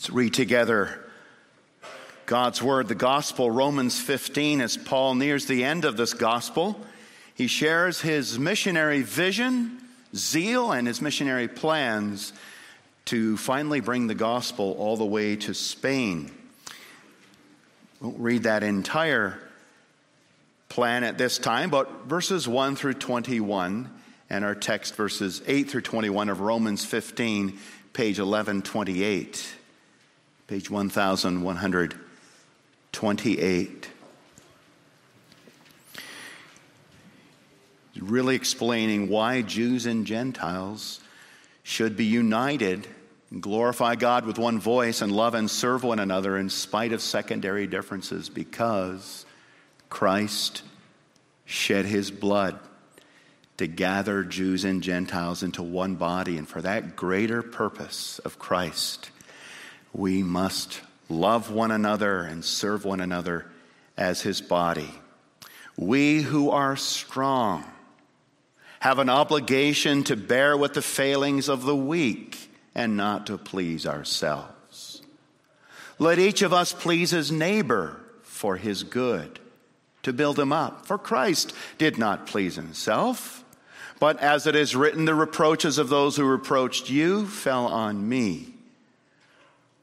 Let's read together God's Word, the Gospel, Romans 15, as Paul nears the end of this Gospel. He shares his missionary vision, zeal, and his missionary plans to finally bring the Gospel all the way to Spain. We'll read that entire plan at this time, but verses 1 through 21 and our text verses 8 through 21 of Romans 15, page 1128 page 1128. Really explaining why Jews and Gentiles should be united and glorify God with one voice and love and serve one another in spite of secondary differences because Christ shed his blood to gather Jews and Gentiles into one body. And for that greater purpose of Christ, we must love one another and serve one another as his body. We who are strong have an obligation to bear with the failings of the weak and not to please ourselves. Let each of us please his neighbor for his good, to build him up. For Christ did not please himself, but as it is written, the reproaches of those who reproached you fell on me.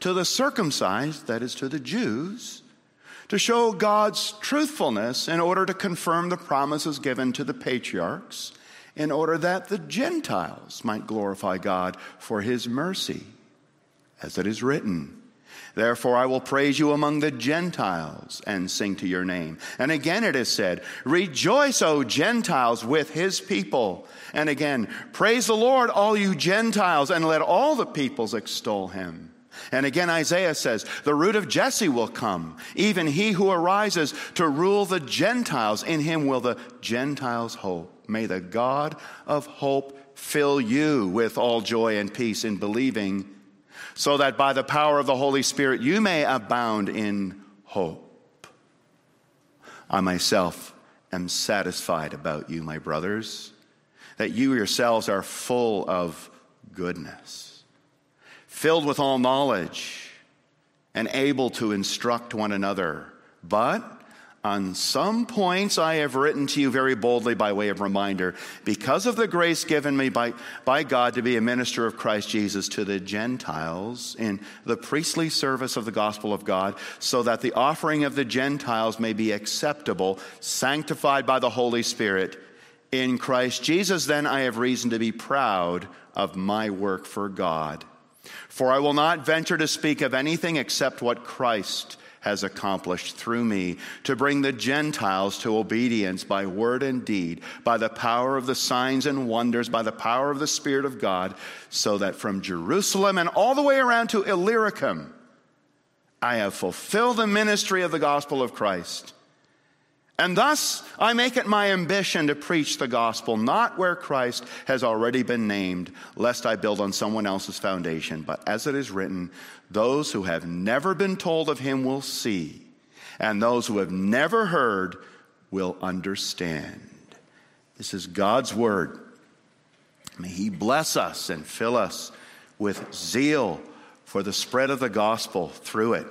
to the circumcised, that is, to the Jews, to show God's truthfulness in order to confirm the promises given to the patriarchs, in order that the Gentiles might glorify God for his mercy, as it is written. Therefore, I will praise you among the Gentiles and sing to your name. And again, it is said, Rejoice, O Gentiles, with his people. And again, praise the Lord, all you Gentiles, and let all the peoples extol him. And again, Isaiah says, The root of Jesse will come, even he who arises to rule the Gentiles. In him will the Gentiles hope. May the God of hope fill you with all joy and peace in believing, so that by the power of the Holy Spirit you may abound in hope. I myself am satisfied about you, my brothers, that you yourselves are full of goodness filled with all knowledge, and able to instruct one another. But on some points I have written to you very boldly by way of reminder, because of the grace given me by, by God to be a minister of Christ Jesus to the Gentiles in the priestly service of the gospel of God, so that the offering of the Gentiles may be acceptable, sanctified by the Holy Spirit. In Christ Jesus, then, I have reason to be proud of my work for God. For I will not venture to speak of anything except what Christ has accomplished through me to bring the Gentiles to obedience by word and deed, by the power of the signs and wonders, by the power of the Spirit of God, so that from Jerusalem and all the way around to Illyricum, I have fulfilled the ministry of the gospel of Christ. And thus, I make it my ambition to preach the gospel, not where Christ has already been named, lest I build on someone else's foundation. But as it is written, those who have never been told of him will see, and those who have never heard will understand. This is God's word. May he bless us and fill us with zeal for the spread of the gospel through it.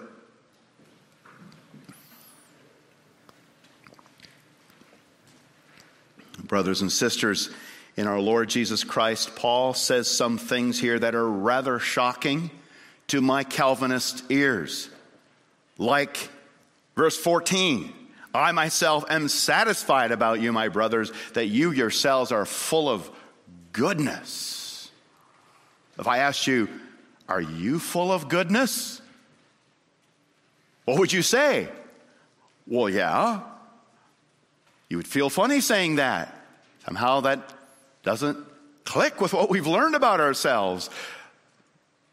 Brothers and sisters in our Lord Jesus Christ, Paul says some things here that are rather shocking to my Calvinist ears. Like verse 14 I myself am satisfied about you, my brothers, that you yourselves are full of goodness. If I asked you, Are you full of goodness? What would you say? Well, yeah. You would feel funny saying that. Somehow that doesn't click with what we've learned about ourselves.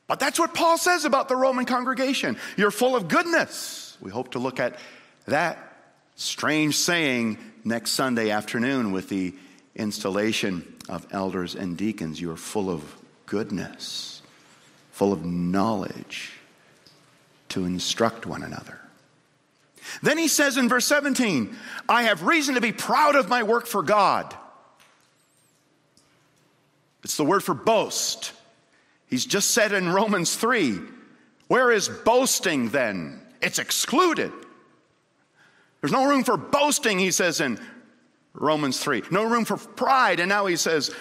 But that's what Paul says about the Roman congregation. You're full of goodness. We hope to look at that strange saying next Sunday afternoon with the installation of elders and deacons. You are full of goodness, full of knowledge to instruct one another. Then he says in verse 17, I have reason to be proud of my work for God. It's the word for boast. He's just said in Romans 3, where is boasting then? It's excluded. There's no room for boasting, he says in Romans 3. No room for pride. And now he says,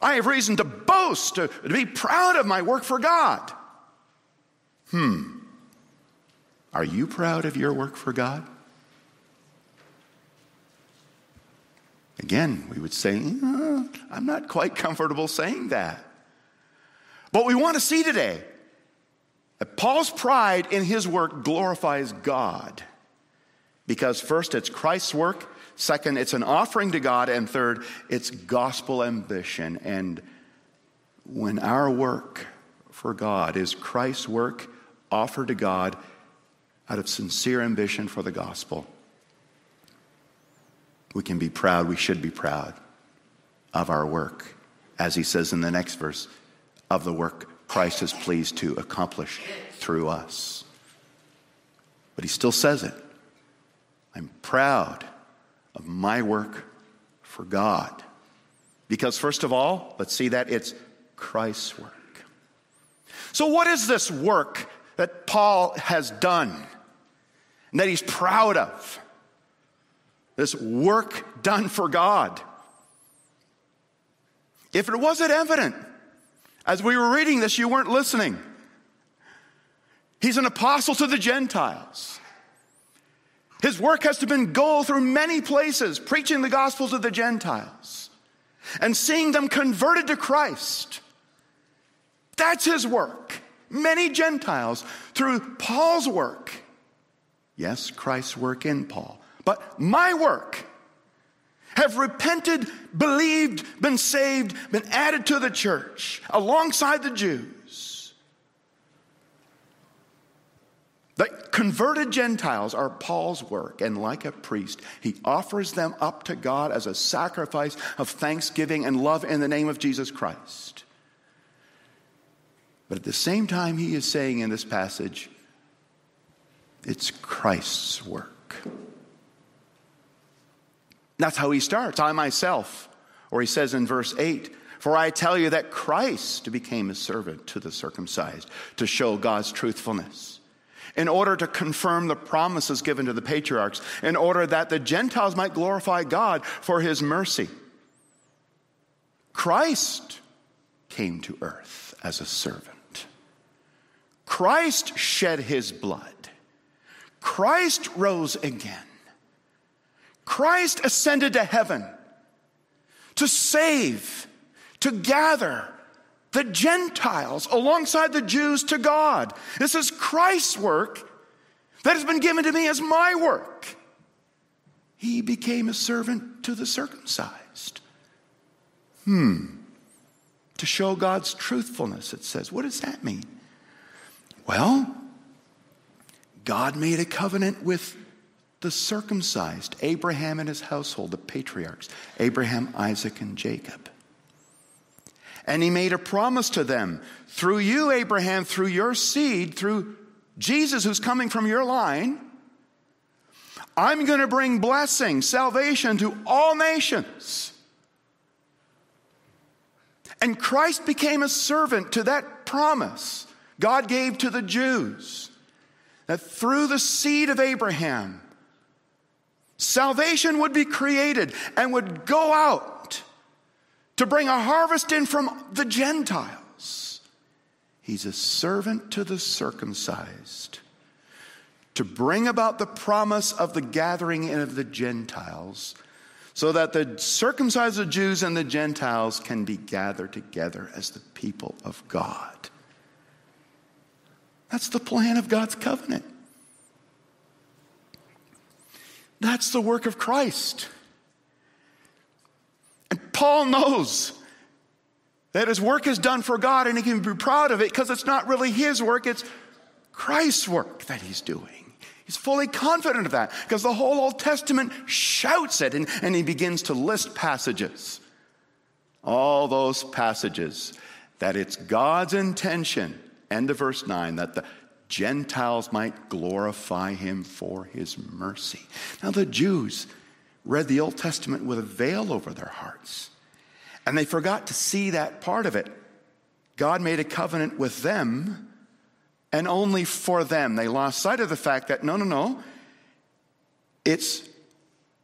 I have reason to boast, to, to be proud of my work for God. Hmm. Are you proud of your work for God? Again, we would say, uh, I'm not quite comfortable saying that. But we want to see today that Paul's pride in his work glorifies God. Because first, it's Christ's work. Second, it's an offering to God. And third, it's gospel ambition. And when our work for God is Christ's work offered to God out of sincere ambition for the gospel, we can be proud, we should be proud of our work. As he says in the next verse, of the work Christ is pleased to accomplish through us. But he still says it I'm proud of my work for God. Because, first of all, let's see that it's Christ's work. So, what is this work that Paul has done and that he's proud of? This work done for God. If it wasn't evident as we were reading this, you weren't listening. He's an apostle to the Gentiles. His work has to been go through many places, preaching the gospel to the Gentiles and seeing them converted to Christ. That's his work. Many Gentiles through Paul's work. Yes, Christ's work in Paul, but my work have repented, believed, been saved, been added to the church alongside the Jews. The converted Gentiles are Paul's work, and like a priest, he offers them up to God as a sacrifice of thanksgiving and love in the name of Jesus Christ. But at the same time, he is saying in this passage, it's Christ's work. That's how he starts. I myself, or he says in verse 8, for I tell you that Christ became a servant to the circumcised to show God's truthfulness, in order to confirm the promises given to the patriarchs, in order that the Gentiles might glorify God for his mercy. Christ came to earth as a servant. Christ shed his blood. Christ rose again. Christ ascended to heaven to save, to gather the Gentiles alongside the Jews to God. This is Christ's work that has been given to me as my work. He became a servant to the circumcised. Hmm. To show God's truthfulness, it says. What does that mean? Well, God made a covenant with the circumcised, Abraham and his household, the patriarchs, Abraham, Isaac, and Jacob. And he made a promise to them through you, Abraham, through your seed, through Jesus who's coming from your line, I'm going to bring blessing, salvation to all nations. And Christ became a servant to that promise God gave to the Jews that through the seed of Abraham, salvation would be created and would go out to bring a harvest in from the Gentiles. He's a servant to the circumcised to bring about the promise of the gathering in of the Gentiles so that the circumcised Jews and the Gentiles can be gathered together as the people of God. That's the plan of God's covenant. That's the work of Christ. And Paul knows that his work is done for God and he can be proud of it because it's not really his work, it's Christ's work that he's doing. He's fully confident of that because the whole Old Testament shouts it and, and he begins to list passages. All those passages that it's God's intention, end of verse 9, that the Gentiles might glorify him for his mercy. Now, the Jews read the Old Testament with a veil over their hearts, and they forgot to see that part of it. God made a covenant with them and only for them. They lost sight of the fact that no, no, no, it's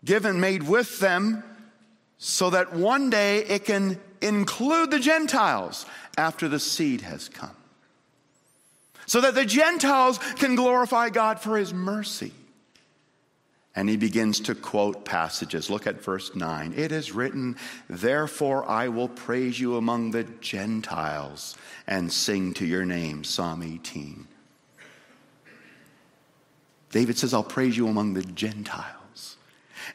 given, made with them, so that one day it can include the Gentiles after the seed has come. So that the Gentiles can glorify God for his mercy. And he begins to quote passages. Look at verse 9. It is written, Therefore I will praise you among the Gentiles and sing to your name. Psalm 18. David says, I'll praise you among the Gentiles.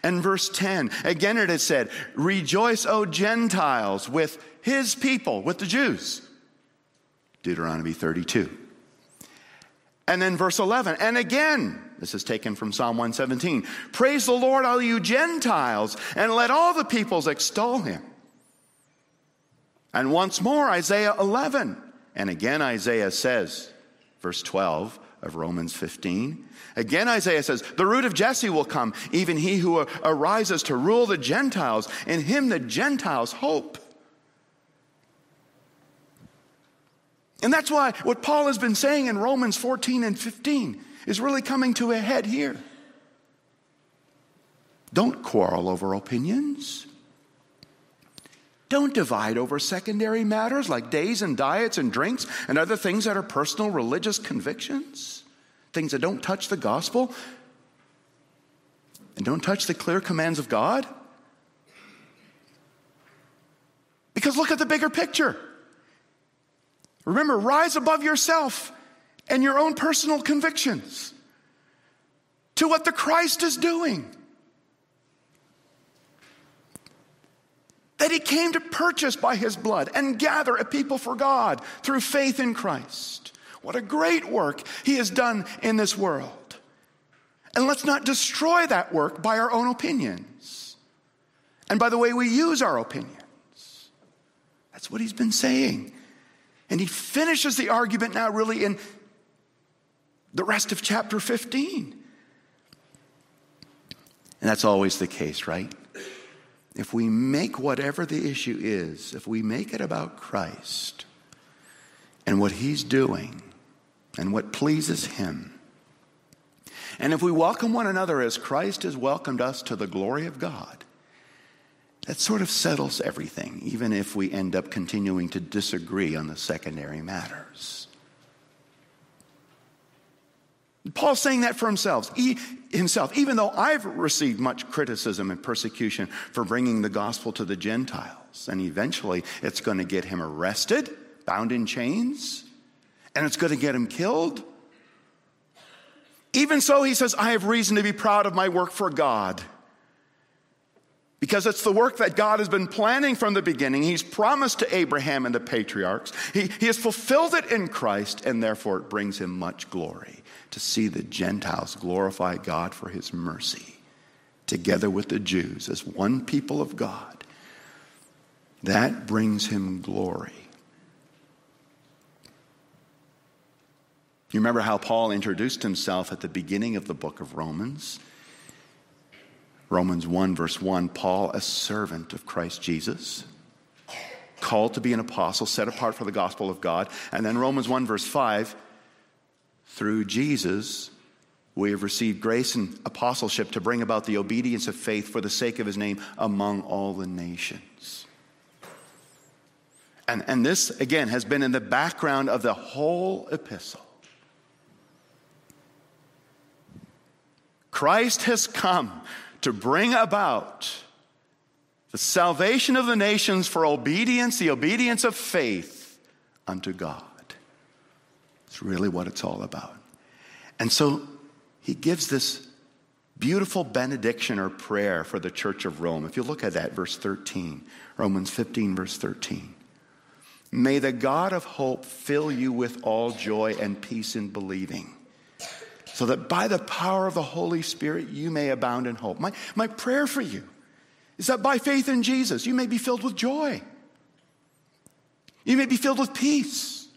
And verse 10, again it is said, Rejoice, O Gentiles, with his people, with the Jews. Deuteronomy 32. And then verse 11, and again, this is taken from Psalm 117 Praise the Lord, all you Gentiles, and let all the peoples extol him. And once more, Isaiah 11. And again, Isaiah says, verse 12 of Romans 15. Again, Isaiah says, The root of Jesse will come, even he who arises to rule the Gentiles. In him, the Gentiles hope. And that's why what Paul has been saying in Romans 14 and 15 is really coming to a head here. Don't quarrel over opinions. Don't divide over secondary matters like days and diets and drinks and other things that are personal religious convictions, things that don't touch the gospel and don't touch the clear commands of God. Because look at the bigger picture. Remember, rise above yourself and your own personal convictions to what the Christ is doing. That he came to purchase by his blood and gather a people for God through faith in Christ. What a great work he has done in this world. And let's not destroy that work by our own opinions and by the way we use our opinions. That's what he's been saying. And he finishes the argument now, really, in the rest of chapter 15. And that's always the case, right? If we make whatever the issue is, if we make it about Christ and what he's doing and what pleases him, and if we welcome one another as Christ has welcomed us to the glory of God, that sort of settles everything, even if we end up continuing to disagree on the secondary matters. Paul's saying that for himself. He, himself, even though I've received much criticism and persecution for bringing the gospel to the Gentiles, and eventually it's going to get him arrested, bound in chains, and it's going to get him killed. Even so, he says, I have reason to be proud of my work for God because it's the work that God has been planning from the beginning. He's promised to Abraham and the patriarchs. He, he has fulfilled it in Christ, and therefore it brings him much glory to see the Gentiles glorify God for his mercy, together with the Jews as one people of God. That brings him glory. You remember how Paul introduced himself at the beginning of the book of Romans? Romans 1, verse 1 Paul, a servant of Christ Jesus, called to be an apostle, set apart for the gospel of God. And then Romans 1, verse 5 through Jesus, we have received grace and apostleship to bring about the obedience of faith for the sake of his name among all the nations. And, and this, again, has been in the background of the whole epistle. Christ has come to bring about the salvation of the nations for obedience, the obedience of faith unto God. It's really what it's all about. And so he gives this beautiful benediction or prayer for the church of Rome. If you look at that, verse 13, Romans 15, verse 13. May the God of hope fill you with all joy and peace in believing, so that by the power of the Holy Spirit you may abound in hope. My, my prayer for you is that by faith in Jesus you may be filled with joy, you may be filled with peace,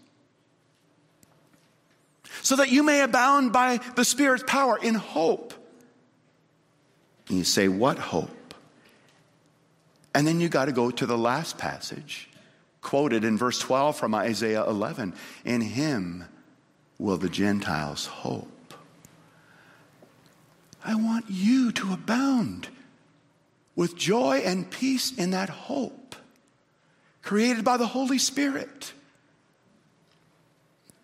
so that you may abound by the Spirit's power in hope. And you say, What hope? And then you got to go to the last passage quoted in verse 12 from Isaiah 11 In him will the Gentiles hope. I want you to abound with joy and peace in that hope created by the Holy Spirit.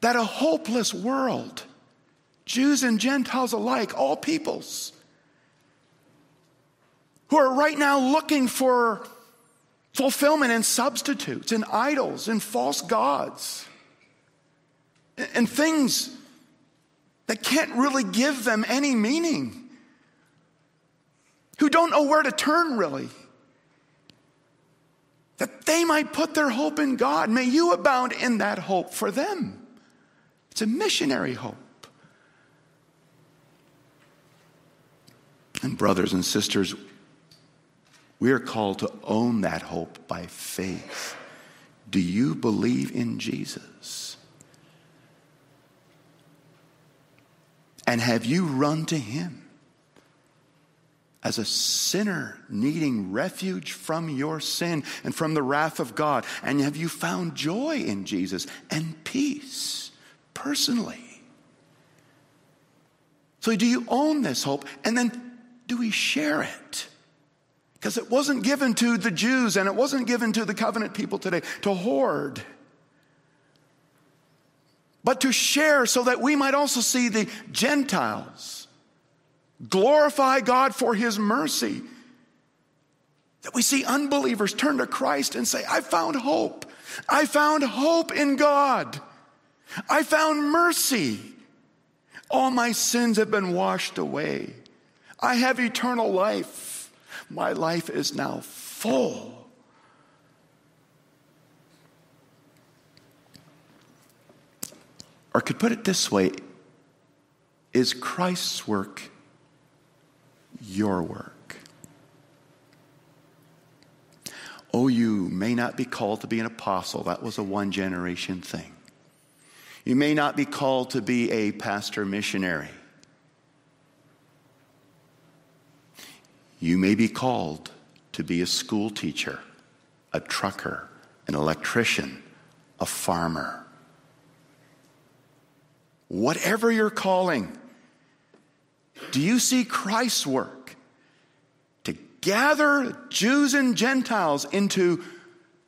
That a hopeless world, Jews and Gentiles alike, all peoples, who are right now looking for fulfillment in substitutes, in idols, in false gods, and things that can't really give them any meaning, who don't know where to turn really. That they might put their hope in God. May you abound in that hope for them. It's a missionary hope. And, brothers and sisters, we are called to own that hope by faith. Do you believe in Jesus? And have you run to him as a sinner needing refuge from your sin and from the wrath of God? And have you found joy in Jesus and peace personally? So, do you own this hope? And then, do we share it? Because it wasn't given to the Jews and it wasn't given to the covenant people today to hoard, but to share so that we might also see the Gentiles glorify God for his mercy. That we see unbelievers turn to Christ and say, I found hope. I found hope in God. I found mercy. All my sins have been washed away. I have eternal life. My life is now full. Or could put it this way is Christ's work your work? Oh, you may not be called to be an apostle. That was a one generation thing. You may not be called to be a pastor missionary. You may be called to be a school teacher, a trucker, an electrician, a farmer. Whatever your calling, do you see Christ's work gather Jews and Gentiles into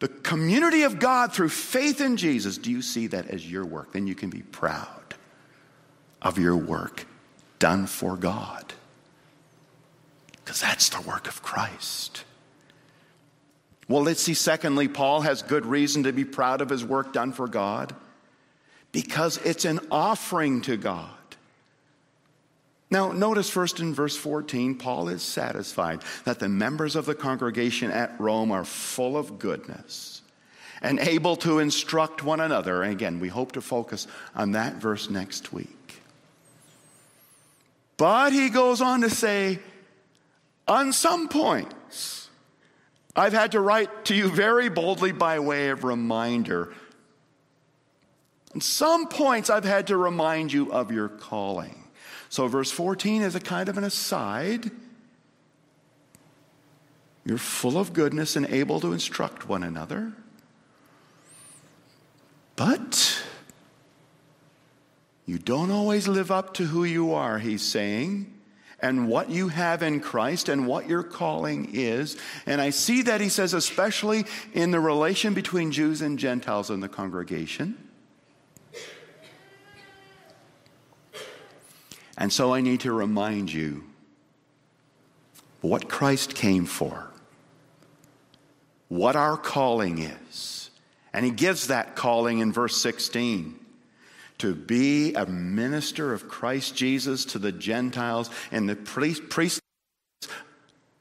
the community of God through faith in Jesus? Do you see that as your work? Then you can be proud of your work done for God. Because that's the work of Christ. Well, let's see, secondly, Paul has good reason to be proud of his work done for God because it's an offering to God. Now, notice first in verse 14, Paul is satisfied that the members of the congregation at Rome are full of goodness and able to instruct one another. And again, we hope to focus on that verse next week. But he goes on to say, on some points, I've had to write to you very boldly by way of reminder. On some points, I've had to remind you of your calling. So, verse 14 is a kind of an aside. You're full of goodness and able to instruct one another. But you don't always live up to who you are, he's saying and what you have in Christ and what your calling is. And I see that he says, especially in the relation between Jews and Gentiles in the congregation. And so I need to remind you what Christ came for, what our calling is. And he gives that calling in verse 16 to be a minister of Christ Jesus to the Gentiles and the priest,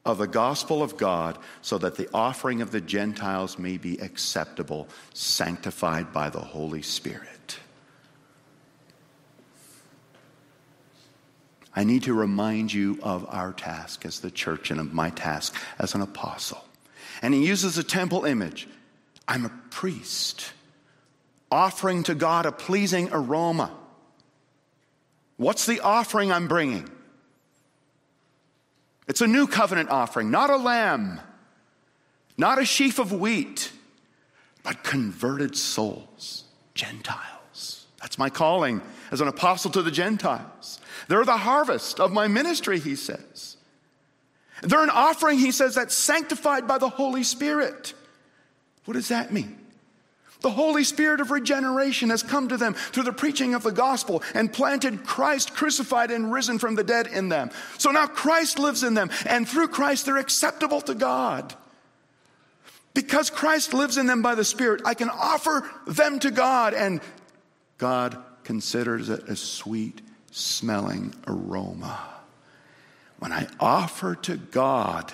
of the gospel of God, so that the offering of the Gentiles may be acceptable, sanctified by the Holy Spirit. I need to remind you of our task as the church and of my task as an apostle. And he uses a temple image. I'm a priest, offering to God a pleasing aroma. What's the offering I'm bringing? It's a new covenant offering, not a lamb, not a sheaf of wheat, but converted souls, Gentiles. That's my calling as an apostle to the Gentiles. They're the harvest of my ministry, he says. They're an offering, he says, that's sanctified by the Holy Spirit. What does that mean? The Holy Spirit of regeneration has come to them through the preaching of the gospel and planted Christ crucified and risen from the dead in them. So now Christ lives in them, and through Christ they're acceptable to God. Because Christ lives in them by the Spirit, I can offer them to God, and God considers it a sweet smelling aroma. When I offer to God,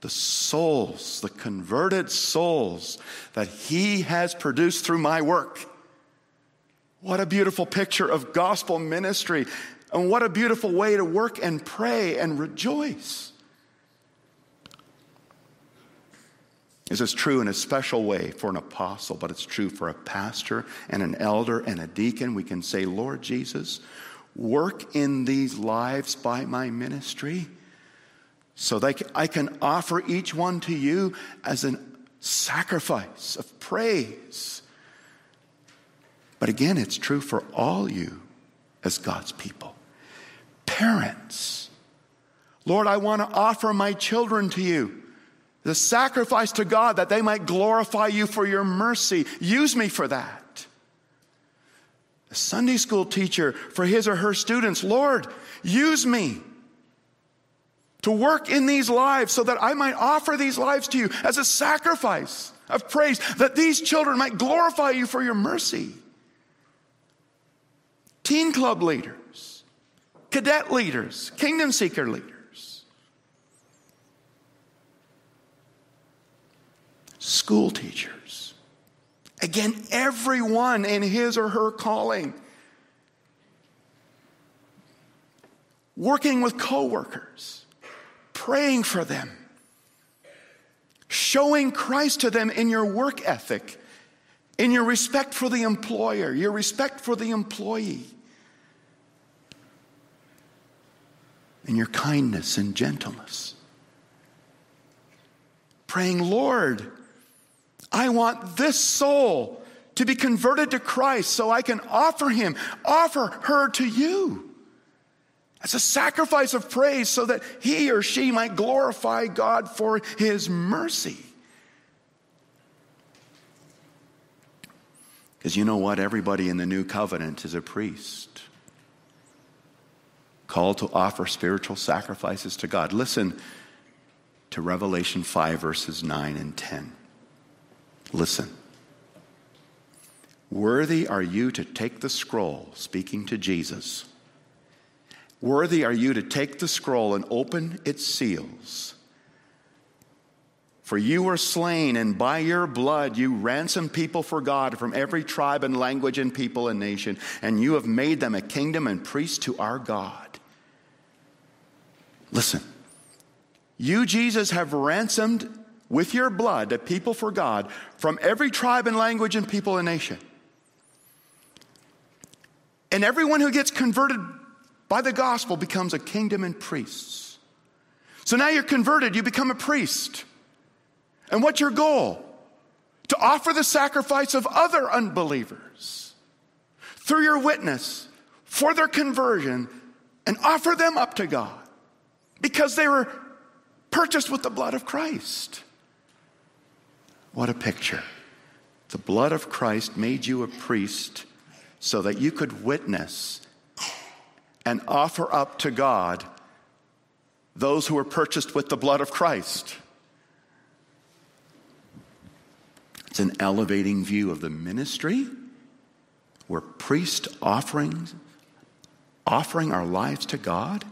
the souls, the converted souls that He has produced through my work. What a beautiful picture of gospel ministry, and what a beautiful way to work and pray and rejoice. This is true in a special way for an apostle, but it's true for a pastor and an elder and a deacon. We can say, Lord Jesus, work in these lives by my ministry so that I can offer each one to you as a sacrifice of praise. But again, it's true for all you as God's people. Parents, Lord, I want to offer my children to you. The sacrifice to God that they might glorify you for your mercy. Use me for that. A Sunday school teacher for his or her students, Lord, use me to work in these lives so that I might offer these lives to you as a sacrifice of praise, that these children might glorify you for your mercy. Teen club leaders, cadet leaders, kingdom seeker leaders, school teachers. Again, everyone in his or her calling. Working with coworkers praying for them, showing Christ to them in your work ethic, in your respect for the employer, your respect for the employee, in your kindness and gentleness. Praying, Lord, I want this soul to be converted to Christ so I can offer him, offer her to you. As a sacrifice of praise so that he or she might glorify God for his mercy. Because you know what? Everybody in the new covenant is a priest, called to offer spiritual sacrifices to God. Listen to Revelation 5, verses 9 and 10. Listen. Worthy are you to take the scroll, speaking to Jesus Worthy are you to take the scroll and open its seals. For you were slain, and by your blood you ransomed people for God from every tribe and language and people and nation, and you have made them a kingdom and priests to our God. Listen, you, Jesus, have ransomed with your blood a people for God from every tribe and language and people and nation. And everyone who gets converted by the gospel becomes a kingdom and priests. So now you're converted, you become a priest. And what's your goal? To offer the sacrifice of other unbelievers through your witness for their conversion and offer them up to God because they were purchased with the blood of Christ. What a picture. The blood of Christ made you a priest so that you could witness and offer up to God those who were purchased with the blood of Christ. It's an elevating view of the ministry where priest offerings offering our lives to God,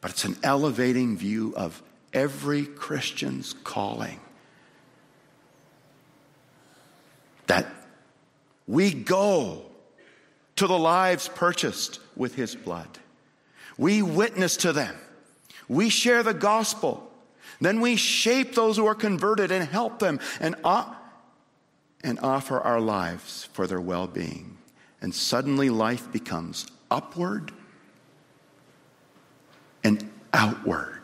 but it's an elevating view of every Christian's calling. That we go to the lives purchased with his blood. We witness to them. We share the gospel. Then we shape those who are converted and help them and, uh, and offer our lives for their well being. And suddenly life becomes upward and outward.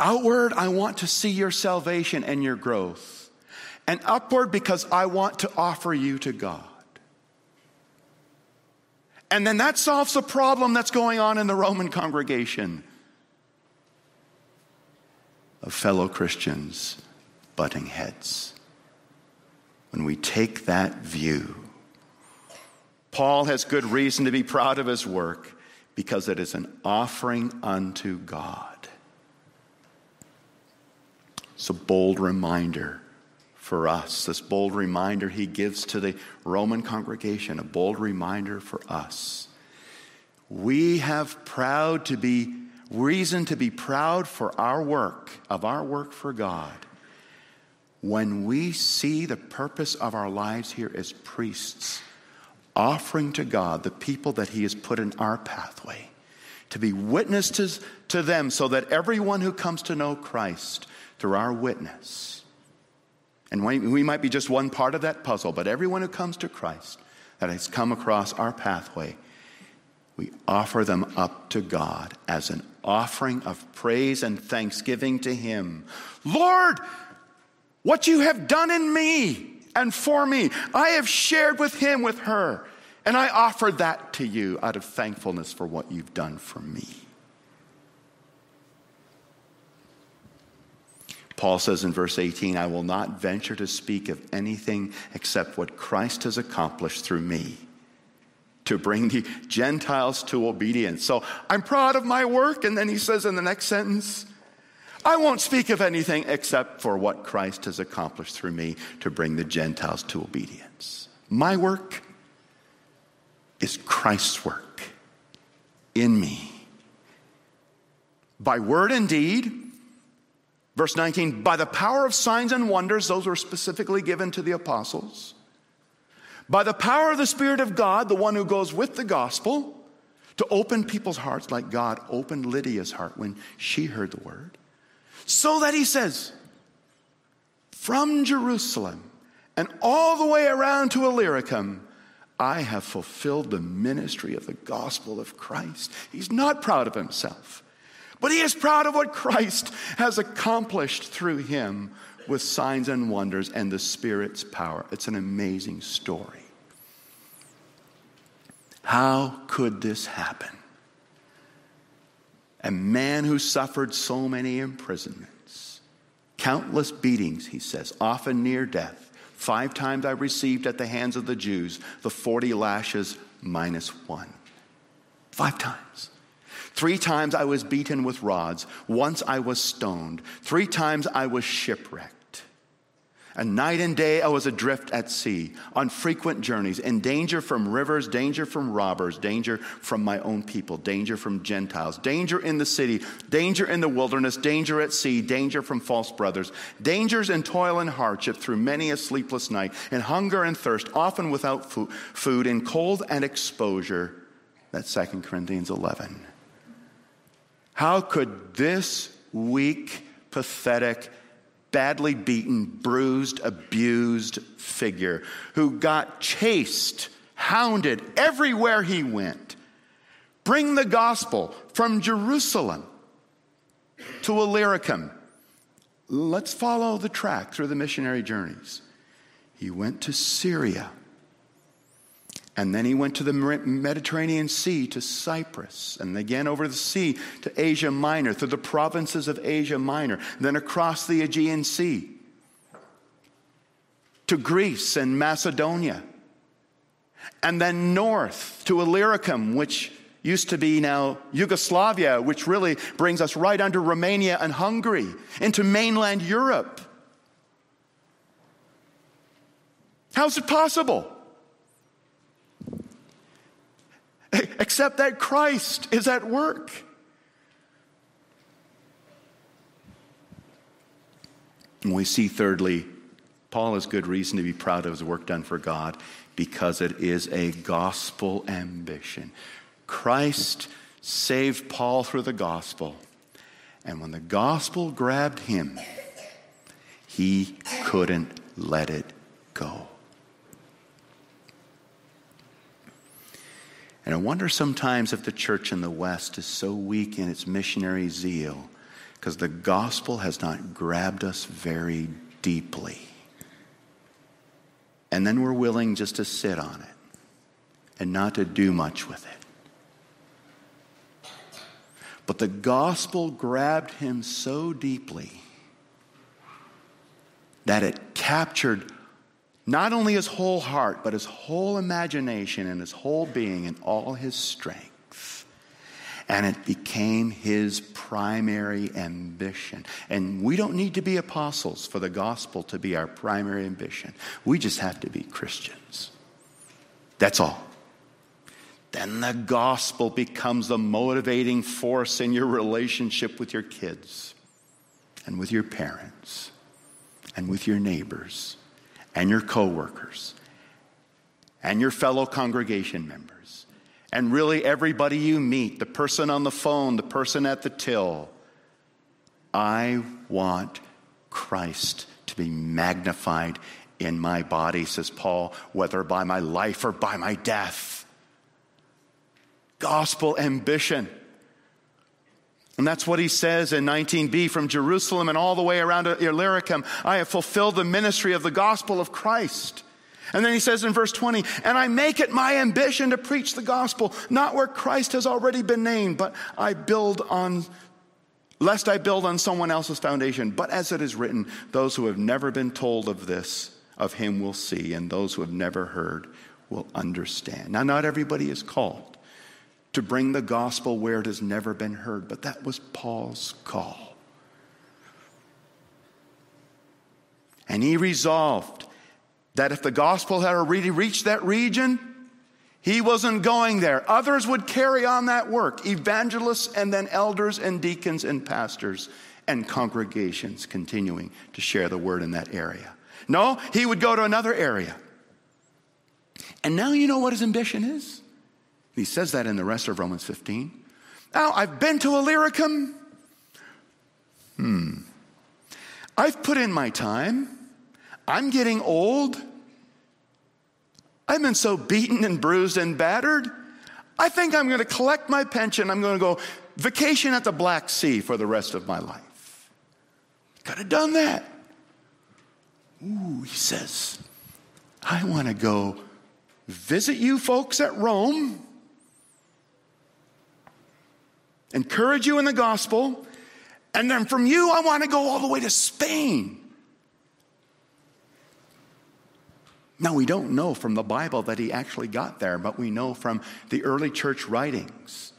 Outward, I want to see your salvation and your growth. And upward, because I want to offer you to God. And then that solves the problem that's going on in the Roman congregation of fellow Christians butting heads. When we take that view, Paul has good reason to be proud of his work because it is an offering unto God. It's a bold reminder for us, this bold reminder he gives to the Roman congregation, a bold reminder for us. We have proud to be reason to be proud for our work, of our work for God, when we see the purpose of our lives here as priests, offering to God the people that He has put in our pathway, to be witnesses to them so that everyone who comes to know Christ through our witness, and we might be just one part of that puzzle, but everyone who comes to Christ that has come across our pathway, we offer them up to God as an offering of praise and thanksgiving to Him. Lord, what you have done in me and for me, I have shared with Him, with her, and I offer that to you out of thankfulness for what you've done for me. Paul says in verse 18, I will not venture to speak of anything except what Christ has accomplished through me to bring the Gentiles to obedience. So I'm proud of my work. And then he says in the next sentence, I won't speak of anything except for what Christ has accomplished through me to bring the Gentiles to obedience. My work is Christ's work in me. By word and deed, verse 19, by the power of signs and wonders, those were specifically given to the apostles by the power of the Spirit of God, the one who goes with the gospel, to open people's hearts like God opened Lydia's heart when she heard the word. So that he says, from Jerusalem and all the way around to Illyricum, I have fulfilled the ministry of the gospel of Christ. He's not proud of himself, but he is proud of what Christ has accomplished through him with signs and wonders and the Spirit's power. It's an amazing story. How could this happen? A man who suffered so many imprisonments, countless beatings, he says, often near death. Five times I received at the hands of the Jews the 40 lashes minus one. Five times. Three times I was beaten with rods. Once I was stoned. Three times I was shipwrecked. And night and day I was adrift at sea, on frequent journeys, in danger from rivers, danger from robbers, danger from my own people, danger from Gentiles, danger in the city, danger in the wilderness, danger at sea, danger from false brothers, dangers and toil and hardship through many a sleepless night, in hunger and thirst, often without food, in cold and exposure. That's 2 Corinthians 11. How could this weak, pathetic, badly beaten, bruised, abused figure who got chased, hounded everywhere he went. Bring the gospel from Jerusalem to Illyricum. Let's follow the track through the missionary journeys. He went to Syria. And then he went to the Mediterranean Sea to Cyprus, and again over the sea to Asia Minor, through the provinces of Asia Minor, then across the Aegean Sea to Greece and Macedonia, and then north to Illyricum, which used to be now Yugoslavia, which really brings us right under Romania and Hungary, into mainland Europe. How's it possible? except that Christ is at work. And we see, thirdly, Paul has good reason to be proud of his work done for God because it is a gospel ambition. Christ saved Paul through the gospel, and when the gospel grabbed him, he couldn't let it go. And I wonder sometimes if the church in the West is so weak in its missionary zeal because the gospel has not grabbed us very deeply. And then we're willing just to sit on it and not to do much with it. But the gospel grabbed him so deeply that it captured not only his whole heart, but his whole imagination and his whole being and all his strength. And it became his primary ambition. And we don't need to be apostles for the gospel to be our primary ambition. We just have to be Christians. That's all. Then the gospel becomes the motivating force in your relationship with your kids and with your parents and with your neighbors and your coworkers and your fellow congregation members and really everybody you meet, the person on the phone, the person at the till. I want Christ to be magnified in my body, says Paul, whether by my life or by my death. Gospel ambition. And that's what he says in 19b from Jerusalem and all the way around Illyricum. I have fulfilled the ministry of the gospel of Christ. And then he says in verse 20, and I make it my ambition to preach the gospel, not where Christ has already been named, but I build on, lest I build on someone else's foundation. But as it is written, those who have never been told of this, of him will see, and those who have never heard will understand. Now, not everybody is called to bring the gospel where it has never been heard. But that was Paul's call. And he resolved that if the gospel had already reached that region, he wasn't going there. Others would carry on that work evangelists, and then elders, and deacons, and pastors, and congregations continuing to share the word in that area. No, he would go to another area. And now you know what his ambition is? He says that in the rest of Romans 15. Now, I've been to Illyricum. Hmm. I've put in my time. I'm getting old. I've been so beaten and bruised and battered. I think I'm going to collect my pension. I'm going to go vacation at the Black Sea for the rest of my life. Could have done that. Ooh, he says, I want to go visit you folks at Rome encourage you in the gospel, and then from you, I want to go all the way to Spain. Now, we don't know from the Bible that he actually got there, but we know from the early church writings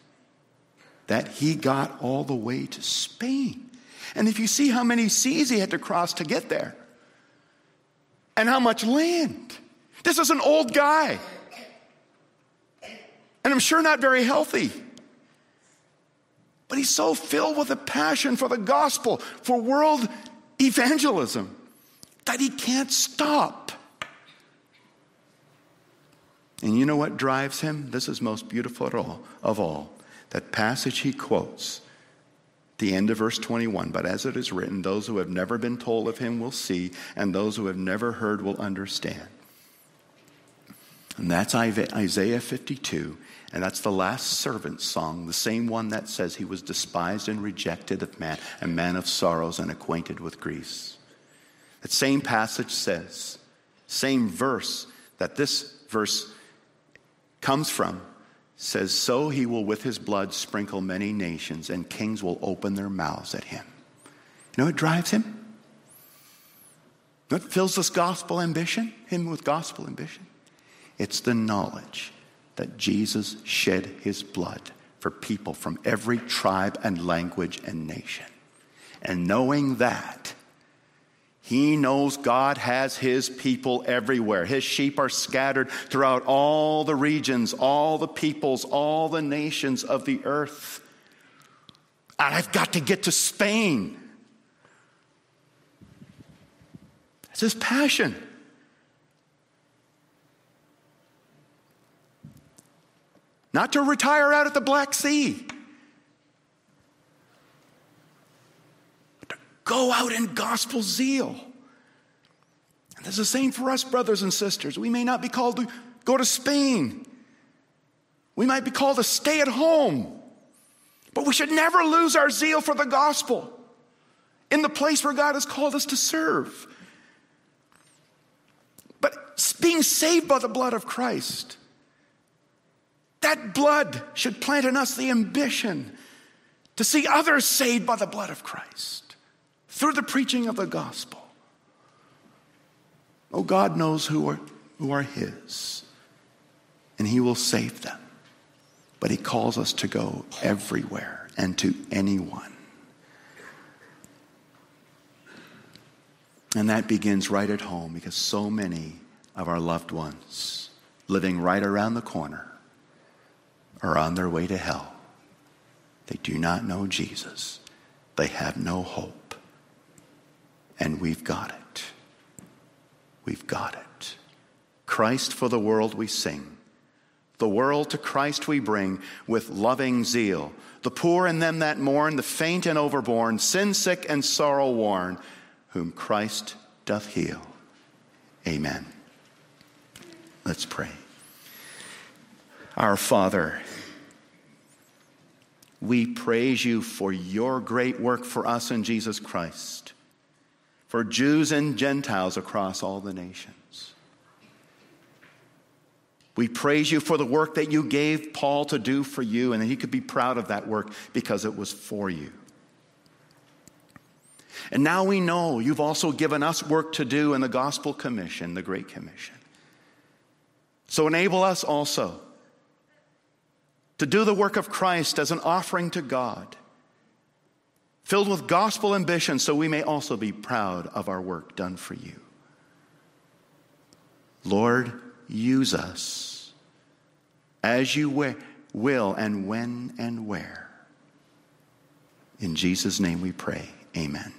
that he got all the way to Spain. And if you see how many seas he had to cross to get there, and how much land, this is an old guy. And I'm sure not very healthy. But he's so filled with a passion for the gospel, for world evangelism, that he can't stop. And you know what drives him? This is most beautiful of all. That passage he quotes, the end of verse 21. But as it is written, those who have never been told of him will see, and those who have never heard will understand. And that's Isaiah 52. And that's the last servant song, the same one that says he was despised and rejected of man, a man of sorrows and acquainted with griefs. That same passage says, same verse that this verse comes from, says, So he will with his blood sprinkle many nations, and kings will open their mouths at him. You know what drives him? What fills this gospel ambition? Him with gospel ambition? It's the knowledge that Jesus shed his blood for people from every tribe and language and nation. And knowing that, he knows God has his people everywhere. His sheep are scattered throughout all the regions, all the peoples, all the nations of the earth. And I've got to get to Spain. It's his passion. Not to retire out at the Black Sea, but to go out in gospel zeal. And is the same for us, brothers and sisters. We may not be called to go to Spain. We might be called to stay at home. But we should never lose our zeal for the gospel in the place where God has called us to serve. But being saved by the blood of Christ, that blood should plant in us the ambition to see others saved by the blood of Christ through the preaching of the gospel. Oh, God knows who are, who are His, and He will save them. But He calls us to go everywhere and to anyone. And that begins right at home because so many of our loved ones living right around the corner are on their way to hell. They do not know Jesus, they have no hope. And we've got it. We've got it. Christ for the world we sing. The world to Christ we bring with loving zeal. The poor and them that mourn, the faint and overborne, sin sick and sorrow worn, whom Christ doth heal. Amen. Let's pray. Our Father, we praise you for your great work for us in Jesus Christ, for Jews and Gentiles across all the nations. We praise you for the work that you gave Paul to do for you, and that he could be proud of that work because it was for you. And now we know you've also given us work to do in the Gospel Commission, the Great Commission. So enable us also to do the work of Christ as an offering to God, filled with gospel ambition, so we may also be proud of our work done for you. Lord, use us as you will and when and where. In Jesus' name we pray. Amen.